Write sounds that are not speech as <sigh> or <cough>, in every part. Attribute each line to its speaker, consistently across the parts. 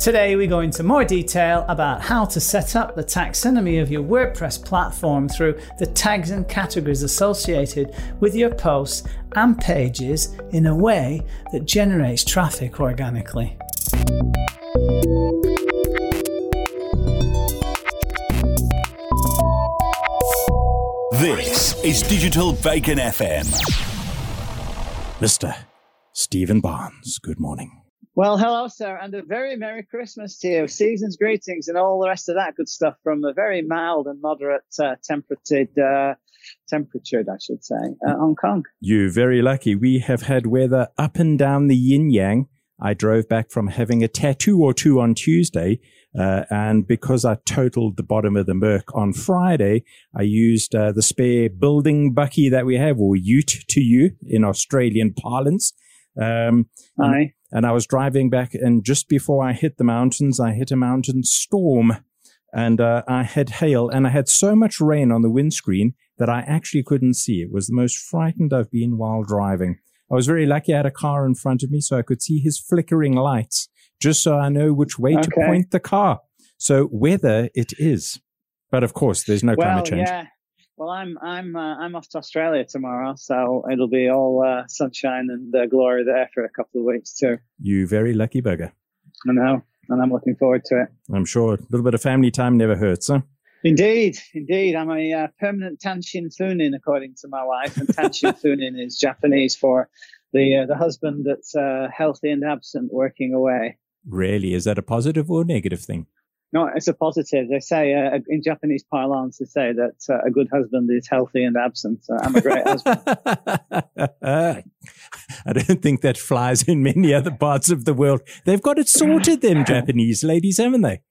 Speaker 1: Today, we go into more detail about how to set up the taxonomy of your WordPress platform through the tags and categories associated with your posts and pages in a way that generates traffic organically.
Speaker 2: This is Digital Bacon FM.
Speaker 3: Mr. Stephen Barnes, good morning.
Speaker 4: Well, hello, sir, and a very Merry Christmas to you. Season's greetings and all the rest of that good stuff from a very mild and moderate uh, temperated, uh, I should say, uh, Hong Kong.
Speaker 3: You're very lucky. We have had weather up and down the yin yang. I drove back from having a tattoo or two on Tuesday. Uh, and because I totaled the bottom of the Merc on Friday, I used uh, the spare building bucky that we have, or ute to you in Australian parlance.
Speaker 4: Um, Aye.
Speaker 3: And I was driving back, and just before I hit the mountains, I hit a mountain storm, and uh, I had hail, and I had so much rain on the windscreen that I actually couldn't see. It was the most frightened I've been while driving. I was very lucky I had a car in front of me, so I could see his flickering lights, just so I know which way okay. to point the car. So weather it is, but of course, there's no
Speaker 4: well,
Speaker 3: climate change.
Speaker 4: Yeah. Well, I'm I'm uh, I'm off to Australia tomorrow, so it'll be all uh, sunshine and uh, glory there for a couple of weeks too.
Speaker 3: You very lucky bugger.
Speaker 4: I know, and I'm looking forward to it.
Speaker 3: I'm sure a little bit of family time never hurts, huh?
Speaker 4: Indeed, indeed. I'm a uh, permanent Tanshin Funin, according to my wife, and Tanshin Funin <laughs> is Japanese for the uh, the husband that's uh, healthy and absent, working away.
Speaker 3: Really, is that a positive or negative thing?
Speaker 4: No, it's a positive. They say uh, in Japanese parlance, they say that uh, a good husband is healthy and absent. So I'm a great husband. <laughs>
Speaker 3: I don't think that flies in many other parts of the world. They've got it sorted, them <laughs> Japanese ladies, haven't they?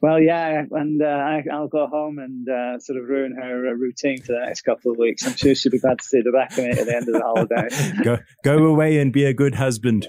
Speaker 4: Well, yeah, and uh, I, will go home and uh, sort of ruin her uh, routine for the next couple of weeks. I'm sure she'll be glad to see the back of it at the end of the holiday. <laughs>
Speaker 3: go, go away and be a good husband.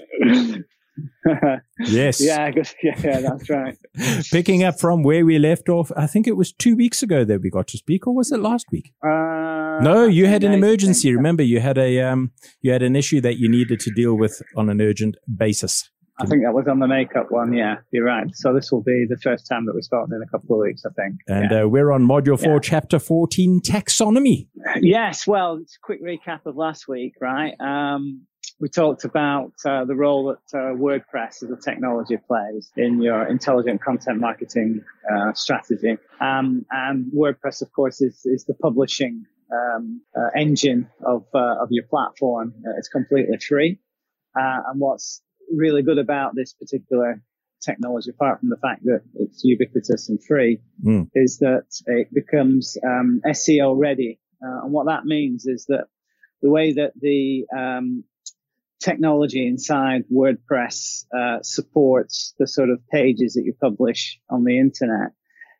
Speaker 3: Yes.
Speaker 4: Yeah, <laughs> yeah, yeah, that's right. <laughs>
Speaker 3: Picking up from where we left off, I think it was two weeks ago that we got to speak, or was it last week?
Speaker 4: Uh,
Speaker 3: no, you had an emergency. Remember, you had a um, you had an issue that you needed to deal with on an urgent basis.
Speaker 4: I think that was on the makeup one. Yeah, you're right. So this will be the first time that we're starting in a couple of weeks, I think.
Speaker 3: And
Speaker 4: yeah.
Speaker 3: uh, we're on module four, yeah. chapter 14, taxonomy.
Speaker 4: Yes. Well, it's a quick recap of last week, right? Um, we talked about uh, the role that uh, WordPress as a technology plays in your intelligent content marketing uh, strategy. Um, and WordPress, of course, is, is the publishing um, uh, engine of, uh, of your platform. Uh, it's completely free. and what's really good about this particular technology, apart from the fact that it's ubiquitous and free, mm. is that it becomes um, SEO ready. and what that means is that the way that the um, technology inside WordPress uh, supports the sort of pages that you publish on the internet.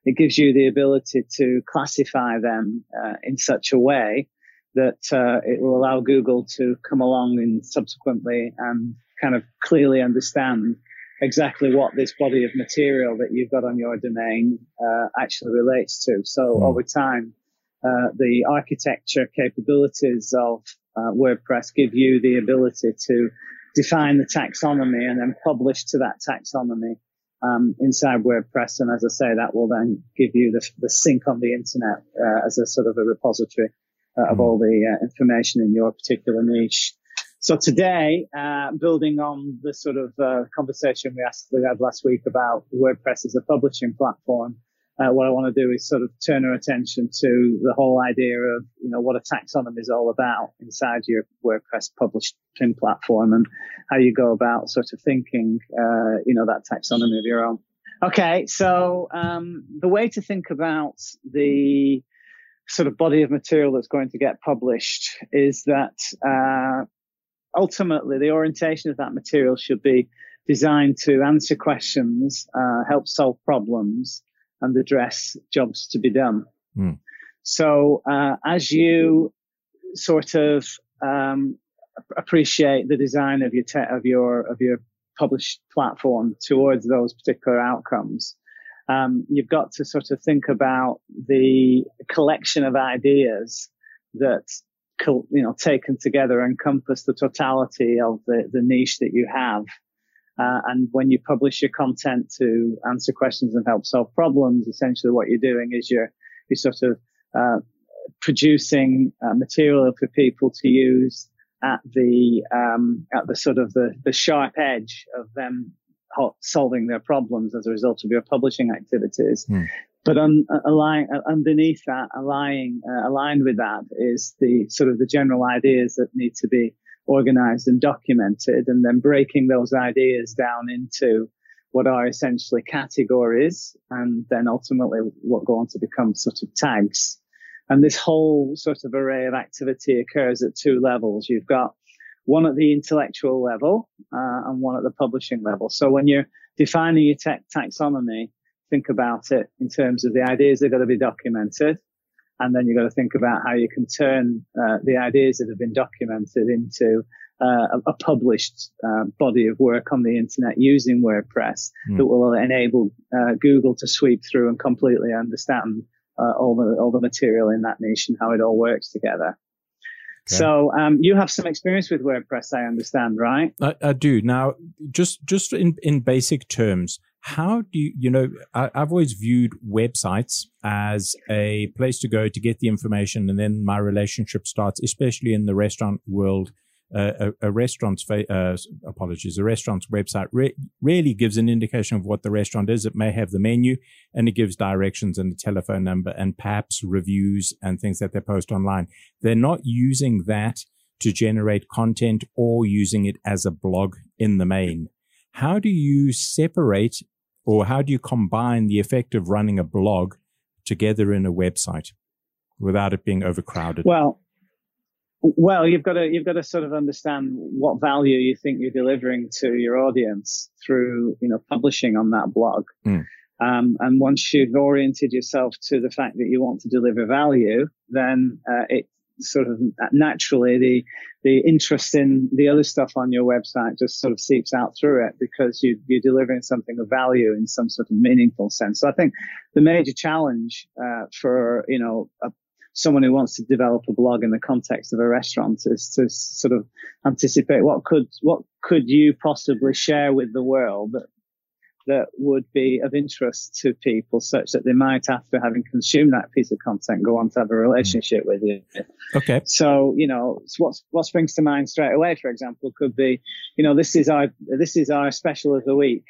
Speaker 4: It gives you the ability to classify them uh, in such a way that uh, it will allow Google to come along and subsequently and kind of clearly understand exactly what this body of material that you've got on your domain uh, actually relates to. So mm. over time, uh, the architecture capabilities of uh, WordPress give you the ability to define the taxonomy and then publish to that taxonomy um, inside WordPress. And as I say, that will then give you the, the sync on the internet uh, as a sort of a repository uh, of hmm. all the uh, information in your particular niche. So today, uh, building on the sort of uh, conversation we, asked, we had last week about WordPress as a publishing platform, uh, what I want to do is sort of turn our attention to the whole idea of, you know, what a taxonomy is all about inside your WordPress publishing platform and how you go about sort of thinking, uh, you know, that taxonomy of your own. Okay. So, um, the way to think about the sort of body of material that's going to get published is that, uh, ultimately the orientation of that material should be designed to answer questions, uh, help solve problems, and address jobs to be done. Mm. So uh, as you sort of um, appreciate the design of your te- of your of your published platform towards those particular outcomes, um, you've got to sort of think about the collection of ideas that you know taken together encompass the totality of the, the niche that you have Uh, and when you publish your content to answer questions and help solve problems, essentially what you're doing is you're, you're sort of, uh, producing uh, material for people to use at the, um, at the sort of the, the sharp edge of them solving their problems as a result of your publishing activities. Mm. But un, align, underneath that, aligning, uh, aligned with that is the sort of the general ideas that need to be organized and documented and then breaking those ideas down into what are essentially categories and then ultimately what go on to become sort of tags. And this whole sort of array of activity occurs at two levels. You've got one at the intellectual level uh, and one at the publishing level. So when you're defining your te- taxonomy, think about it in terms of the ideas that are going to be documented and then you've got to think about how you can turn uh, the ideas that have been documented into uh, a, a, published uh, body of work on the internet using WordPress mm. that will enable uh, Google to sweep through and completely understand uh, all the all the material in that niche and how it all works together. Okay. So um, you have some experience with WordPress, I understand, right?
Speaker 3: I, I do. Now, just just in in basic terms, how do you, you know, I, have always viewed websites as a place to go to get the information and then my relationship starts, especially in the restaurant world. A, a, restaurant's, fa- uh, apologies, a restaurant's website re- really gives an indication of what the restaurant is. It may have the menu and it gives directions and the telephone number and perhaps reviews and things that they post online. They're not using that to generate content or using it as a blog in the main. How do you separate or how do you combine the effect of running a blog together in a website without it being overcrowded?
Speaker 4: Well, well, you've got to you've got to sort of understand what value you think you're delivering to your audience through you know publishing on that blog. Mm. Um, and once you've oriented yourself to the fact that you want to deliver value, then uh, it sort of naturally the the interest in the other stuff on your website just sort of seeps out through it because you, you're delivering something of value in some sort of meaningful sense. So I think the major challenge uh, for you know a, someone who wants to develop a blog in the context of a restaurant is to sort of anticipate what could what could you possibly share with the world that that would be of interest to people such that they might, after having consumed that piece of content, go on to have a relationship with you.
Speaker 3: Okay.
Speaker 4: So, you know, what, what springs to mind straight away, for example, could be, you know, this is our, this is our special of the week.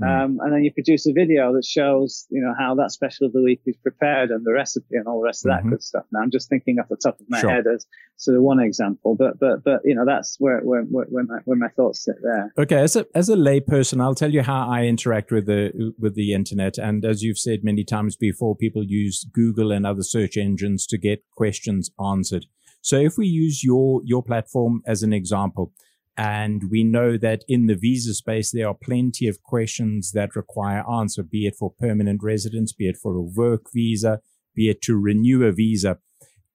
Speaker 4: Mm. Um, and then you produce a video that shows, you know, how that special of the week is prepared and the recipe and all the rest of that mm-hmm. good stuff. Now I'm just thinking off the top of my sure. head as sort of one example, but, but, but, you know, that's where, where, where, where, my, where my thoughts sit there.
Speaker 3: Okay. As a, as a layperson, I'll tell you how I interact with the, with the internet. And as you've said many times before, people use Google and other search engines to get questions answered. So if we use your, your platform as an example, and we know that in the visa space, there are plenty of questions that require answer, be it for permanent residence, be it for a work visa, be it to renew a visa.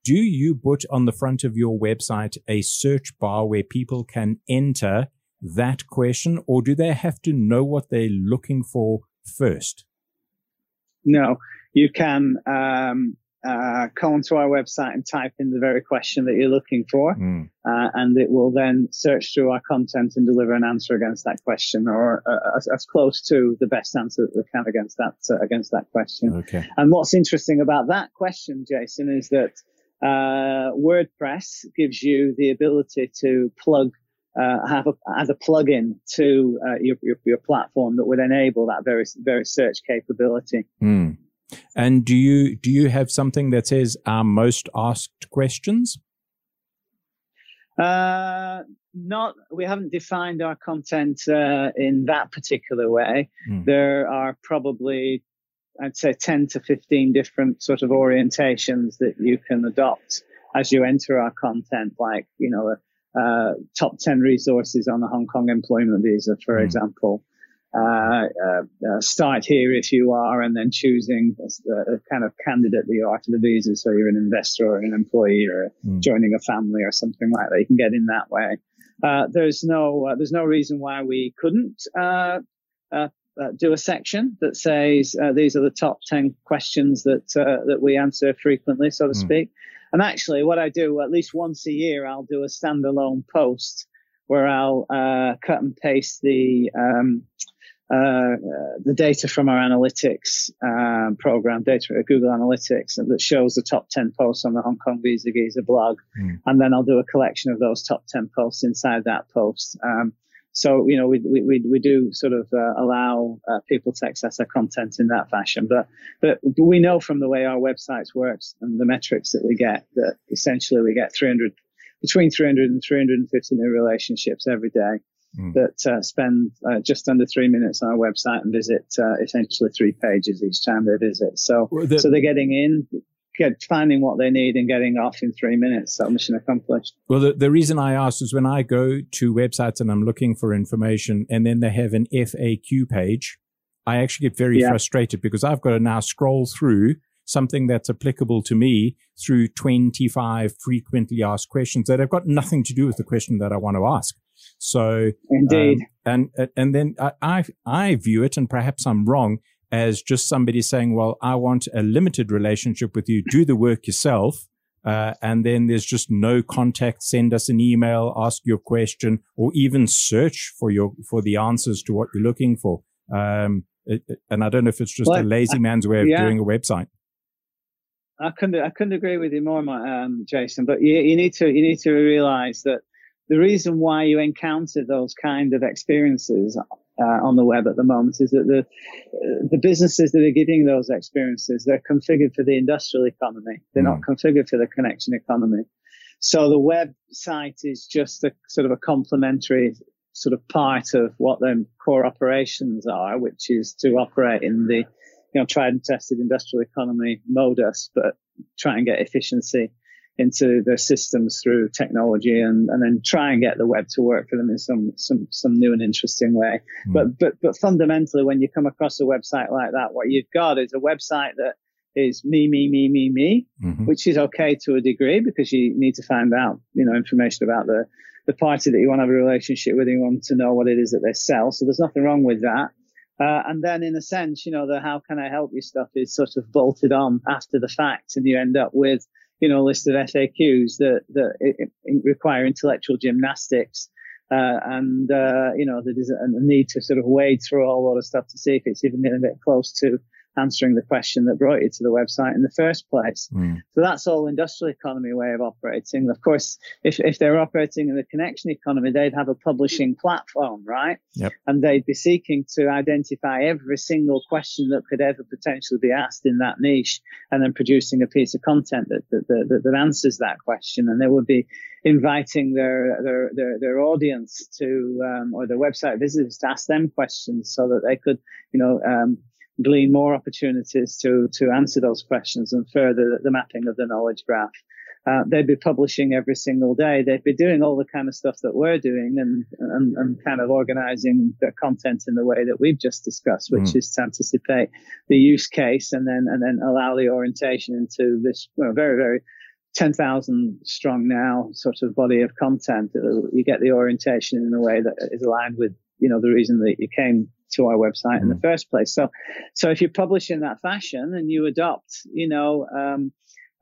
Speaker 3: Do you put on the front of your website a search bar where people can enter that question, or do they have to know what they're looking for first?
Speaker 4: No, you can um, uh, come onto our website and type in the very question that you're looking for, mm. uh, and it will then search through our content and deliver an answer against that question, or uh, as, as, close to the best answer that we can against that uh, against that question.
Speaker 3: Okay.
Speaker 4: And what's interesting about that question, Jason, is that uh, WordPress gives you the ability to plug. Uh, have a, as a plugin to your, your, your platform that would enable that very very search capability.
Speaker 3: Mm. And do you do you have something that says our most asked questions?
Speaker 4: Uh, not. We haven't defined our content uh, in that particular way. Mm. There are probably, I'd say, ten to fifteen different sort of orientations that you can adopt as you enter our content. Like you know, uh, top ten resources on the Hong Kong employment visa, for mm. example. Uh, uh, uh, start here if you are, and then choosing the kind of candidate that you are to the visa. So you're an investor or an employee or mm. joining a family or something like that. You can get in that way. Uh, there's no there's no reason why we couldn't do a section that says these are the top ten questions that that we answer frequently, so to mm. speak. And actually, what I do at least once a year, I'll do a standalone post where I'll uh, cut and paste the um, uh, the data from our analytics uh, program, data at Google Analytics, that shows the top 10 posts on the Hong Kong Visa Geezer blog. Mm. And then I'll do a collection of those top 10 posts inside that post. Um, so, you know, we, we, we do sort of uh, allow uh, people to access our content in that fashion. But, but we know from the way our websites works and the metrics that we get that essentially we get 300, between 300 and 350 new relationships every day mm. that uh, spend uh, just under three minutes on our website and visit uh, essentially three pages each time they visit. So, the, so they're getting in, get finding what they need and getting off in three minutes. So mission accomplished.
Speaker 3: Well, the, the reason I asked is when I go to websites and I'm looking for information and then they have an FAQ page, I actually get very yeah. frustrated because I've got to now scroll through something that's applicable to me through 25 frequently asked questions that have got nothing to do with the question that I want to ask. So
Speaker 4: indeed,
Speaker 3: um, and and then I, I I view it, and perhaps I'm wrong, as just somebody saying, "Well, I want a limited relationship with you. Do the work yourself." Uh, and then there's just no contact. Send us an email, ask your question, or even search for your for the answers to what you're looking for. Um, it, and I don't know if it's just well, a lazy man's way of yeah. doing a website.
Speaker 4: I couldn't I couldn't agree with you more, um, Jason. But you, you need to you need to realize that the reason why you encounter those kind of experiences uh, on the web at the moment is that the the businesses that are giving those experiences they're configured for the industrial economy. They're mm. not configured for the connection economy. So the website is just a sort of a complementary sort of part of what their core operations are, which is to operate in the you know tried and tested industrial economy modus, but try and get efficiency into their systems through technology and, and then try and get the web to work for them in some some some new and interesting way. Mm. But but but fundamentally when you come across a website like that, what you've got is a website that is me, me, me, me, me, mm-hmm. which is okay to a degree because you need to find out, you know, information about the, the party that you want to have a relationship with. You want to know what it is that they sell. So there's nothing wrong with that. Uh, and then in a sense, you know, the how can I help you stuff is sort of bolted on after the fact and you end up with you know, list of FAQs that that it, it require intellectual gymnastics. Uh, and uh, you know, there is a, need to sort of wade through a whole lot of stuff to see if it's even a bit close to answering the question that brought you to the website in the first place. Mm. So that's all industrial economy way of operating. Of course, if, if they're operating in the connection economy, they'd have a publishing platform, right?
Speaker 3: Yep.
Speaker 4: And they'd be seeking to identify every single question that could ever potentially be asked in that niche and then producing a piece of content that, that, that, that answers that question. And they would be inviting their, their, their, their audience to, um, or their website visitors to ask them questions so that they could, you know, um, glean more opportunities to, to answer those questions and further the mapping of the knowledge graph. Uh, they'd be publishing every single day. They'd be doing all the kind of stuff that we're doing and, and, and kind of organizing their content in the way that we've just discussed, which mm. is to anticipate the use case and then, and then allow the orientation into this know, very, very 10,000 strong now sort of body of content. You get the orientation in a way that is aligned with, you know, the reason that you came to our website mm. in the mm. first place. So, so if you publish in that fashion and you adopt, you know, um,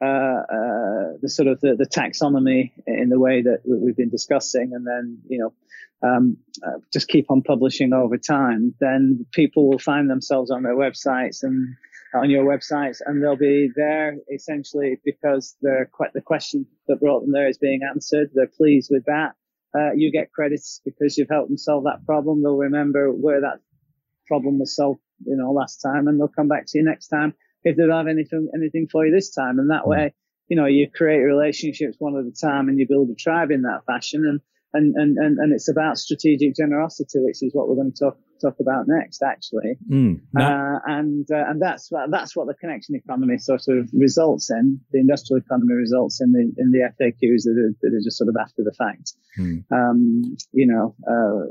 Speaker 4: uh, uh, the sort of the, the, taxonomy in the way that we've been discussing, and then you know, um, uh, just keep on publishing over time, then people will find themselves on their websites and on your websites, and they'll be there essentially because they're quite the question that brought them there is being answered. They're pleased with that. Uh, you get credits because you've helped them solve that problem. They'll remember where that problem was solved, you know, last time, and they'll come back to you next time if they don't have anything anything for you this time. And that hmm. way, you know, you create relationships one at a time, and you build a tribe in that fashion. And and and and, and it's about strategic generosity, which is what we're going to talk talk about next, actually. Mm, no. uh, and uh, and that's what that's what the connection economy sort of results in. The industrial economy results in the in the FAQs that are, that are just sort of after the fact. Mm. Um, you know, uh,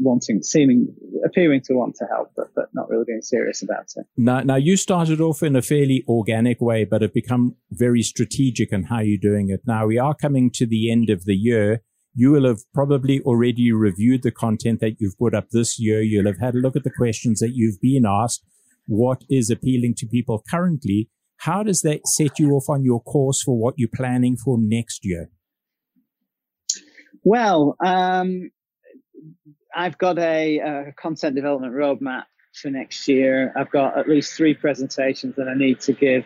Speaker 4: wanting, seeming, appearing to want to help, but but not really being serious about it.
Speaker 3: Now, now you started off in a fairly organic way, but have become very strategic in how you're doing it. Now we are coming to the end of the year you will have probably already reviewed the content that you've put up this year. You'll have had a look at the questions that you've been asked. What is appealing to people currently? How does that set you off on your course for what you're planning for next year?
Speaker 4: Well, um, I've got a, a, content development roadmap for next year. I've got at least three presentations that I need to give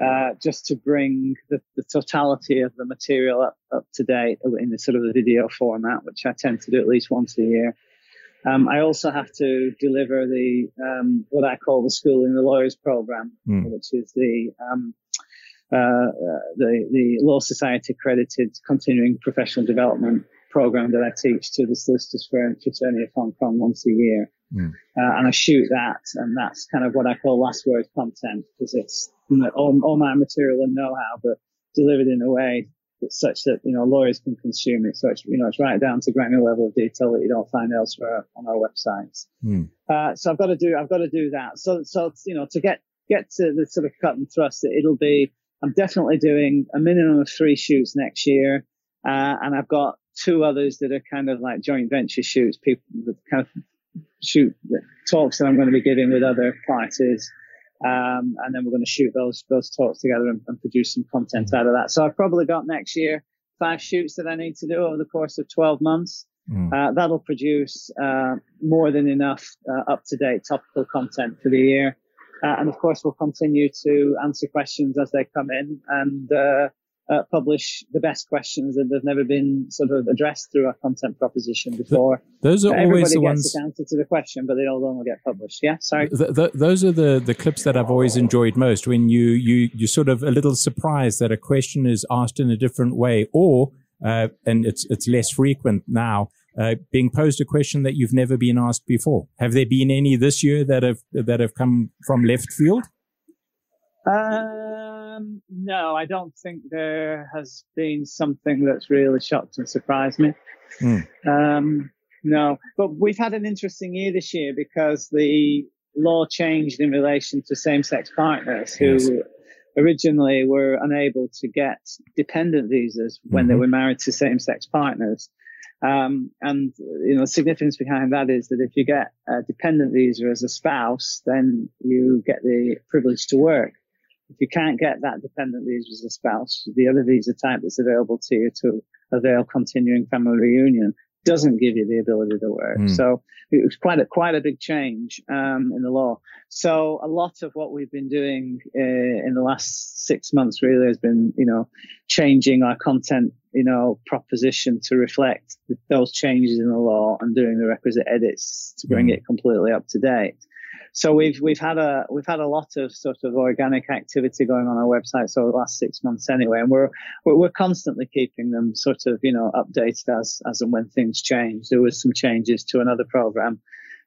Speaker 4: uh, just to bring the, the, totality of the material up, up to date in the sort of the video format, which I tend to do at least once a year. Um, I also have to deliver the um, what I call the Schooling the Lawyers program, mm. which is the um, uh, uh, the the Law Society accredited continuing professional development program that I teach to the solicitors for fraternity of Hong Kong once a year. Mm. Uh, and I shoot that, and that's kind of what I call last word content because it's you know, all, all my material and know-how, but delivered in a way that's such that you know lawyers can consume it. So it's you know it's right down to granular level of detail that you don't find elsewhere on our websites. Mm. Uh, so I've got to do I've got to do that. So so you know to get get to the sort of cut and thrust, it'll be I'm definitely doing a minimum of three shoots next year, uh, and I've got two others that are kind of like joint venture shoots, people that kind of shoot talks that I'm going to be giving with other parties. Um, and then we're going to shoot those those talks together and, and, produce some content out of that. So I've probably got next year five shoots that I need to do over the course of 12 months. Mm. Uh, that'll produce uh, more than enough uh, up to date topical content for the year. Uh, and of course, we'll continue to answer questions as they come in and uh, uh, publish the best questions that have never been sort of addressed through our content proposition before.
Speaker 3: Those are
Speaker 4: Everybody
Speaker 3: always the
Speaker 4: ones. The answer to the question, but they all don't get published. Yeah, sorry.
Speaker 3: The, the, those are the the clips that I've always enjoyed most. When you you you sort of a little surprised that a question is asked in a different way, or uh, and it's it's less frequent now. Uh, being posed a question that you've never been asked before. Have there been any this year that have that have come from left field?
Speaker 4: Um, no, I don't think there has been something that's really shocked and surprised me. Mm. Um, no, but we've had an interesting year this year because the law changed in relation to same-sex partners who yes. originally were unable to get dependent visas when mm-hmm. they were married to same-sex partners. Um, and you know, the significance behind that is that if you get a dependent visa as a spouse, then you get the privilege to work. If you can't get that dependent visa as a spouse, the other visa type that's available to you to avail continuing family reunion doesn't give you the ability to work. Mm. So it was quite a quite a big change um, in the law. So a lot of what we've been doing uh, in the last six months really has been, you know, changing our content, you know, proposition to reflect those changes in the law and doing the requisite edits to bring mm. it completely up to date. So we've we've had a we've had a lot of sort of organic activity going on our website over the last six months anyway, and we're we're, we're constantly keeping them sort of you know updated as as and when things change. There was some changes to another program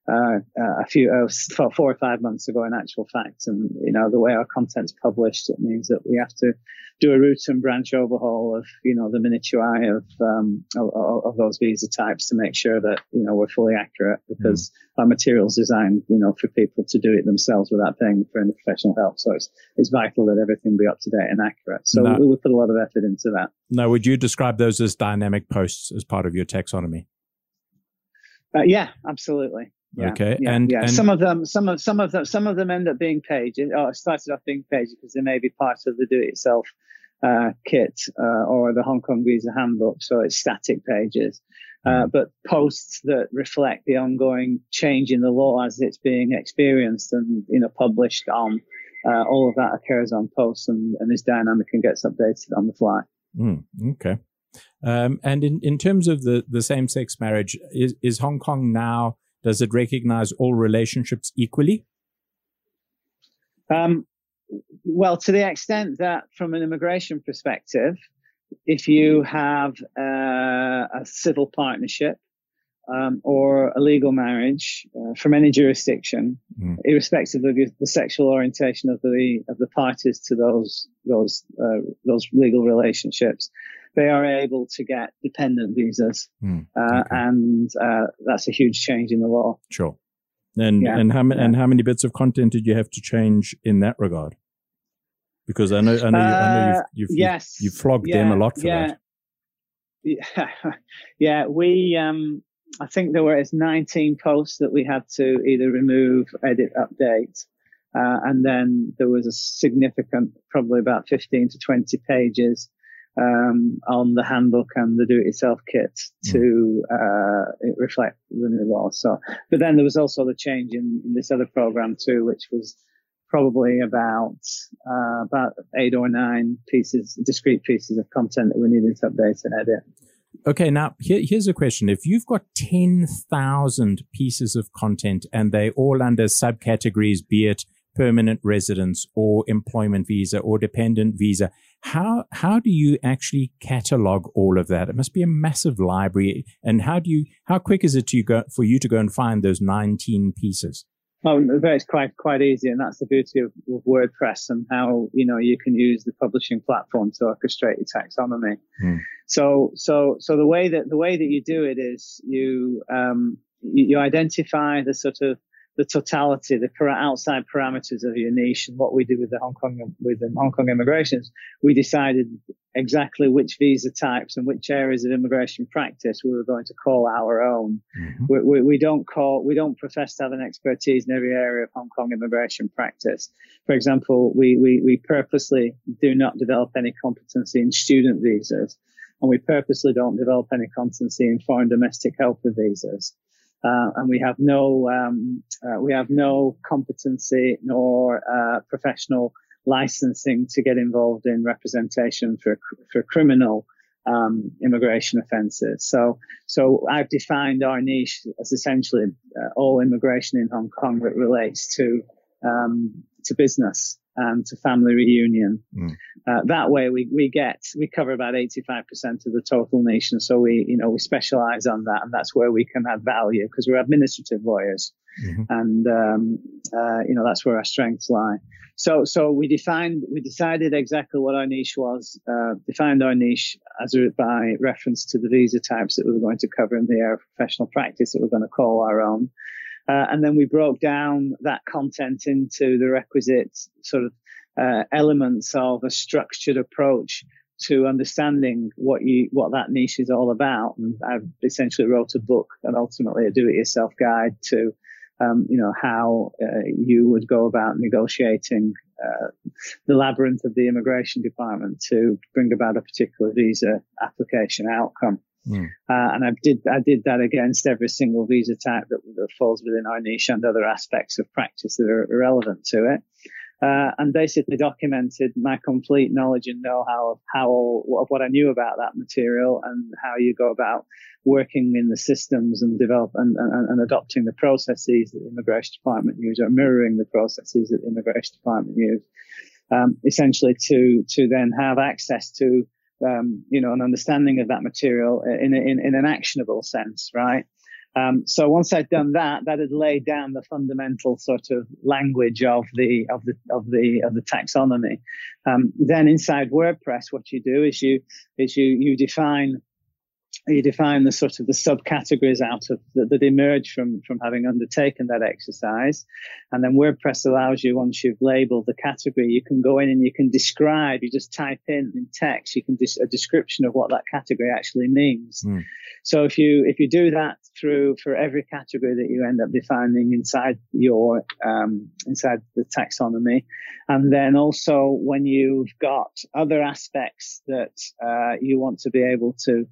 Speaker 4: uh, uh, a few uh, four or five months ago in actual fact. And you know the way our content's published it means that we have to do a root and branch overhaul of you know the minutiae of um, of, of, those visa types to make sure that you know we're fully accurate because mm. our material's designed you know for people to do it themselves without paying for any professional help. So it's it's vital that everything be up to date and accurate. So we, we put a lot of effort into that.
Speaker 3: Now would you describe those as dynamic posts as part of your taxonomy?
Speaker 4: Uh, yeah, absolutely. Yeah,
Speaker 3: okay,
Speaker 4: yeah,
Speaker 3: and,
Speaker 4: yeah.
Speaker 3: and
Speaker 4: some of them, some of some of them, some of them end up being pages. Oh, it started off being pages because they may be part of the do-it-yourself uh, kit uh, or the Hong Kong Visa Handbook, so it's static pages. Uh, hmm. but posts that reflect the ongoing change in the law as it's being experienced and you know published on, uh, all of that occurs on posts and, and is dynamic and gets updated on the fly.
Speaker 3: Mm, okay. Um, and in, in terms of the, the same sex marriage, is, is Hong Kong now does it recognize all relationships equally?
Speaker 4: Um, well, to the extent that from an immigration perspective, if you have uh, a civil partnership um, or a legal marriage uh, from any jurisdiction, mm. irrespective of the sexual orientation of the of the parties to those those uh, those legal relationships, they are able to get dependent visas, mm, okay. and uh, that's a huge change in the law.
Speaker 3: Sure. And yeah, and how yeah. and how many bits of content did you have to change in that regard? Because I know I know, you, I know you've, uh, you've, yes, you've, you've flogged yeah, them a lot for that.
Speaker 4: Yeah, <laughs> yeah. We um, I think there were 19 posts that we had to either remove, edit, update. Uh, and then there was a significant, probably about 15 to 20 pages um, on the handbook and the do-it-yourself kit to uh, reflect the new law. So, but then there was also the change in, in this other program too, which was probably about uh, about eight or nine pieces, discrete pieces of content that we needed to update and edit.
Speaker 3: Okay, now here, here's a question. If you've got 10,000 pieces of content and they all under subcategories, be it permanent residence or employment visa or dependent visa, how, how do you actually catalog all of that? It must be a massive library. And how do you, how quick is it to go, for you to go and find those 19 pieces?
Speaker 4: Oh, it's quite quite easy, and that's the beauty of, of, WordPress and how you know you can use the publishing platform to orchestrate your taxonomy. Hmm. So so so the way that the way that you do it is you um, you, you identify the sort of the totality, the outside parameters of your niche, and what we do with the Hong Kong with the Hong Kong immigrations, we decided exactly which visa types and which areas of immigration practice we were going to call our own. Mm-hmm. We, we, we, don't call, we don't profess to have an expertise in every area of Hong Kong immigration practice. For example, we, we, we purposely do not develop any competency in student visas, and we purposely don't develop any competency in foreign domestic helper visas. Uh, and we have no um, uh, we have no competency nor uh, professional licensing to get involved in representation for for criminal um, immigration offences. So so I've defined our niche as essentially uh, all immigration in Hong Kong that relates to um, to business and to family reunion. Mm. Uh, that way we, we get, we cover about 85% of the total nation. So we, you know, we specialize on that and that's where we can add value because we're administrative lawyers. Mm-hmm. And, um, uh, you know, that's where our strengths lie. So, so we defined, we decided exactly what our niche was, uh, defined our niche as a, by reference to the visa types that we were going to cover in the area of professional practice that we're going to call our own. Uh, and then we broke down that content into the requisite sort of uh, elements of a structured approach to understanding what you what that niche is all about. And I've essentially wrote a book and ultimately a do-it-yourself guide to um, you know how uh, you would go about negotiating uh, the labyrinth of the immigration department to bring about a particular visa application outcome. Mm. Uh, and I did I did that against every single visa type that, that, falls within our niche and other aspects of practice that are relevant to it. Uh, and basically documented my complete knowledge and know-how of how of what I knew about that material and how you go about working in the systems and develop and, and, and adopting the processes that the immigration department use or mirroring the processes that the immigration department use. Um, essentially to to then have access to um, you know, an understanding of that material in, in, in an actionable sense, right? Um, so once I'd done that, that had laid down the fundamental sort of language of the of the of the of the taxonomy. Um, then inside WordPress, what you do is you is you you define you define the sort of the subcategories out of that, that emerge from from having undertaken that exercise and then wordpress allows you once you've labeled the category you can go in and you can describe you just type in in text you can dis- a description of what that category actually means mm. so if you if you do that through for every category that you end up defining inside your um, inside the taxonomy and then also when you've got other aspects that uh, you want to be able to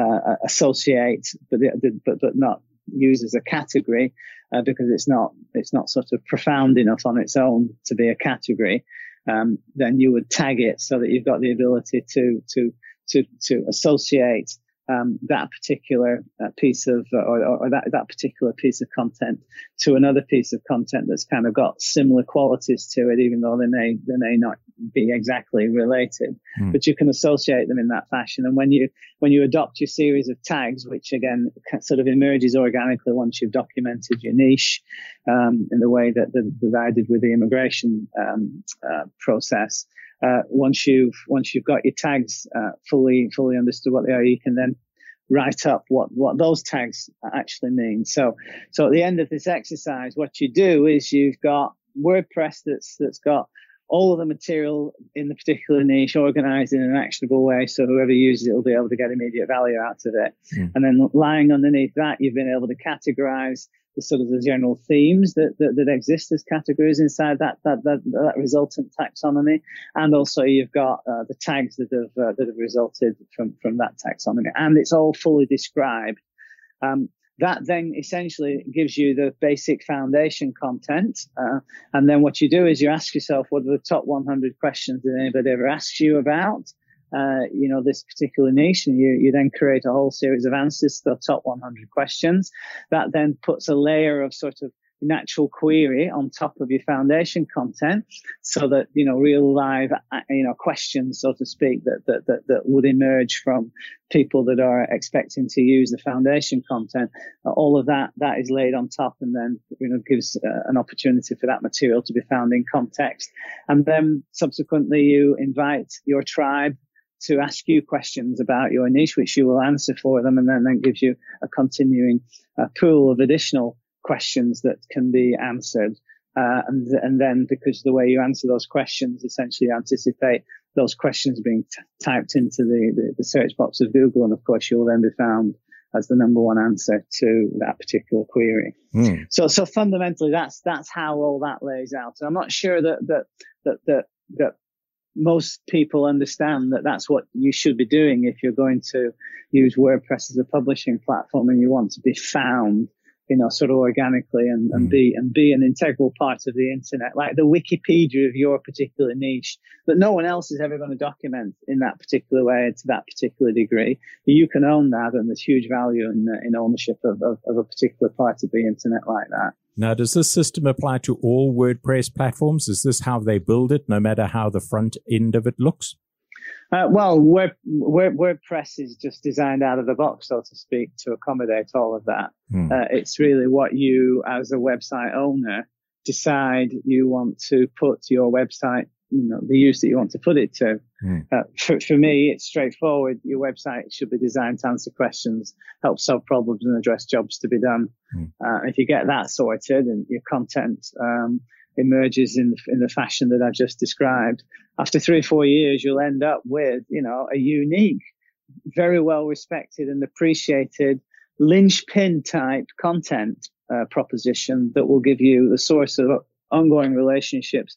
Speaker 4: uh, associate, but, but but not use as a category uh, because it's not it's not sort of profound enough on its own to be a category. Um, then you would tag it so that you've got the ability to to to to associate um, that particular uh, piece of uh, or, or, that that particular piece of content to another piece of content that's kind of got similar qualities to it, even though they may they may not be exactly related. Mm. But you can associate them in that fashion. And when you when you adopt your series of tags, which again sort of emerges organically once you've documented your niche um, in the way that, that, that I did with the immigration um, uh, process uh, once you've once you've got your tags uh, fully fully understood what they are, you can then write up what what those tags actually mean. So so at the end of this exercise, what you do is you've got WordPress that's that's got all of the material in the particular niche organized in an actionable way so whoever uses it will be able to get immediate value out of it. Mm. And then lying underneath that, you've been able to categorize the sort of the general themes that, that, that exist as categories inside that, that, that, that resultant taxonomy. And also you've got uh, the tags that have, uh, that have resulted from, from that taxonomy. And it's all fully described. Um, that then essentially gives you the basic foundation content. Uh, and then what you do is you ask yourself, what are the top 100 questions that anybody ever asks you about? Uh, you know, this particular nation, you, you then create a whole series of answers to the top 100 questions. That then puts a layer of sort of natural query on top of your foundation content so that, you know, real live, uh, you know, questions, so to speak, that, that, that, that would emerge from people that are expecting to use the foundation content. Uh, all of that, that is laid on top and then, you know, gives uh, an opportunity for that material to be found in context. And then subsequently you invite your tribe to ask you questions about your niche, which you will answer for them, and then that gives you a continuing uh, pool of additional questions that can be answered. Uh, and, and then because the way you answer those questions essentially anticipate those questions being t- typed into the, the, the, search box of Google. And of course, you'll then be found as the number one answer to that particular query. Mm. So, so fundamentally, that's, that's how all that lays out. And I'm not sure that, that, that, that, that most people understand that that's what you should be doing if you're going to use WordPress as a publishing platform and you want to be found, you know, sort of organically and, and mm. be and be an integral part of the internet, like the Wikipedia of your particular niche that no one else is ever going to document in that particular way to that particular degree. You can own that, and there's huge value in in ownership of, of, of a particular part of the internet like that.
Speaker 3: Now, does this system apply to all WordPress platforms? Is this how they build it, no matter how the front end of it looks?
Speaker 4: Uh, well, Word, Word, WordPress is just designed out of the box, so to speak, to accommodate all of that. Hmm. Uh, it's really what you, as a website owner, decide you want to put your website you know, the use that you want to put it to. Mm. Uh, for, for me, it's straightforward. Your website should be designed to answer questions, help solve problems, and address jobs to be done. Mm. Uh, if you get that sorted and your content um, emerges in in the fashion that I've just described, after three or four years, you'll end up with you know a unique, very well respected and appreciated linchpin type content uh, proposition that will give you the source of ongoing relationships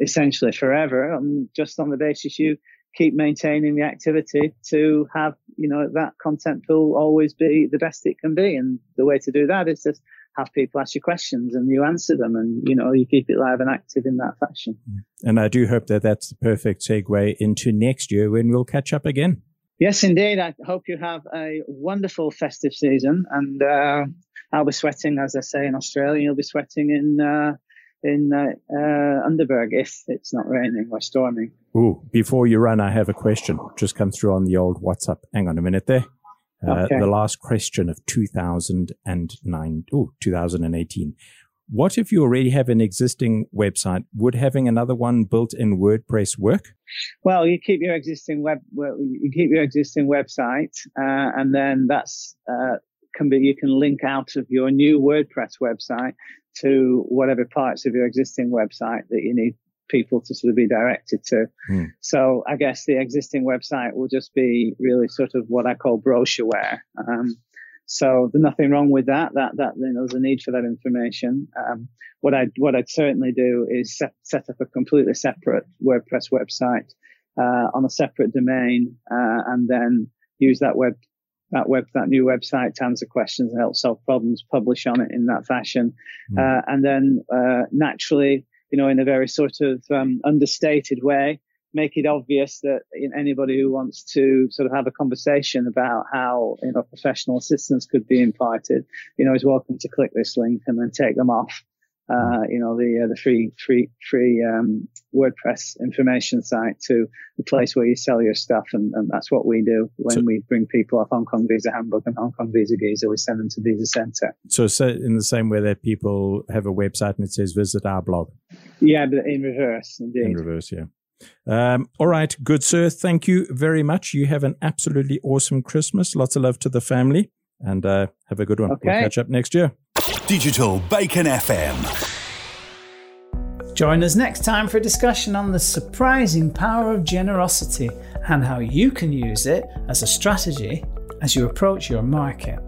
Speaker 4: essentially forever, um, just on the basis you keep maintaining the activity to have, you know, that content pool always be the best it can be. And the way to do that is just have people ask you questions and you answer them and, you know, you keep it live and active in that fashion.
Speaker 3: And I do hope that that's the perfect segue into next year when we'll catch up again.
Speaker 4: Yes, indeed. I hope you have a wonderful festive season and, uh, I'll be sweating, as I say in Australia. You'll be sweating in, uh, in uh, uh, Underberg if it's not raining or storming.
Speaker 3: Ooh, before you run, I have a question. Just come through on the old WhatsApp. Hang on a minute there. Uh, okay. The last question of 2009, ooh, 2018. What if you already have an existing website? Would having another one built in WordPress work?
Speaker 4: Well, you keep your existing web, you keep your existing website, uh, and then that's uh, can be you can link out of your new WordPress website to whatever parts of your existing website that you need people to sort of be directed to. Mm. So I guess the existing website will just be really sort of what I call brochureware. Um, so there's nothing wrong with that. That that you know, there's a need for that information. Um, what I what I'd certainly do is set, set up a completely separate WordPress website uh, on a separate domain, uh, and then use that web that web, that new website to answer questions and help solve problems, publish on it in that fashion. Mm. Uh, and then, uh, naturally, you know, in a very sort of, um, understated way, make it obvious that anybody who wants to sort of have a conversation about how, you know, professional assistance could be imparted, you know, is welcome to click this link and then take them off uh, you know, the uh, the free free free um, WordPress information site to the place where you sell your stuff, and, and that's what we do when so, we bring people off Hong Kong Visa Handbook and Hong Kong Visa Geezer. We send them to Visa Center.
Speaker 3: So, so in the same way that people have a website and it says visit our blog.
Speaker 4: Yeah, but in reverse, indeed.
Speaker 3: In reverse, yeah. Um, all right, good sir. Thank you very much. You have an absolutely awesome Christmas. Lots of love to the family, and uh, have a good one. Okay. We'll catch up next year.
Speaker 2: Digital Bacon FM.
Speaker 1: Join us next time for a discussion on the surprising power of generosity and how you can use it as a strategy as you approach your market.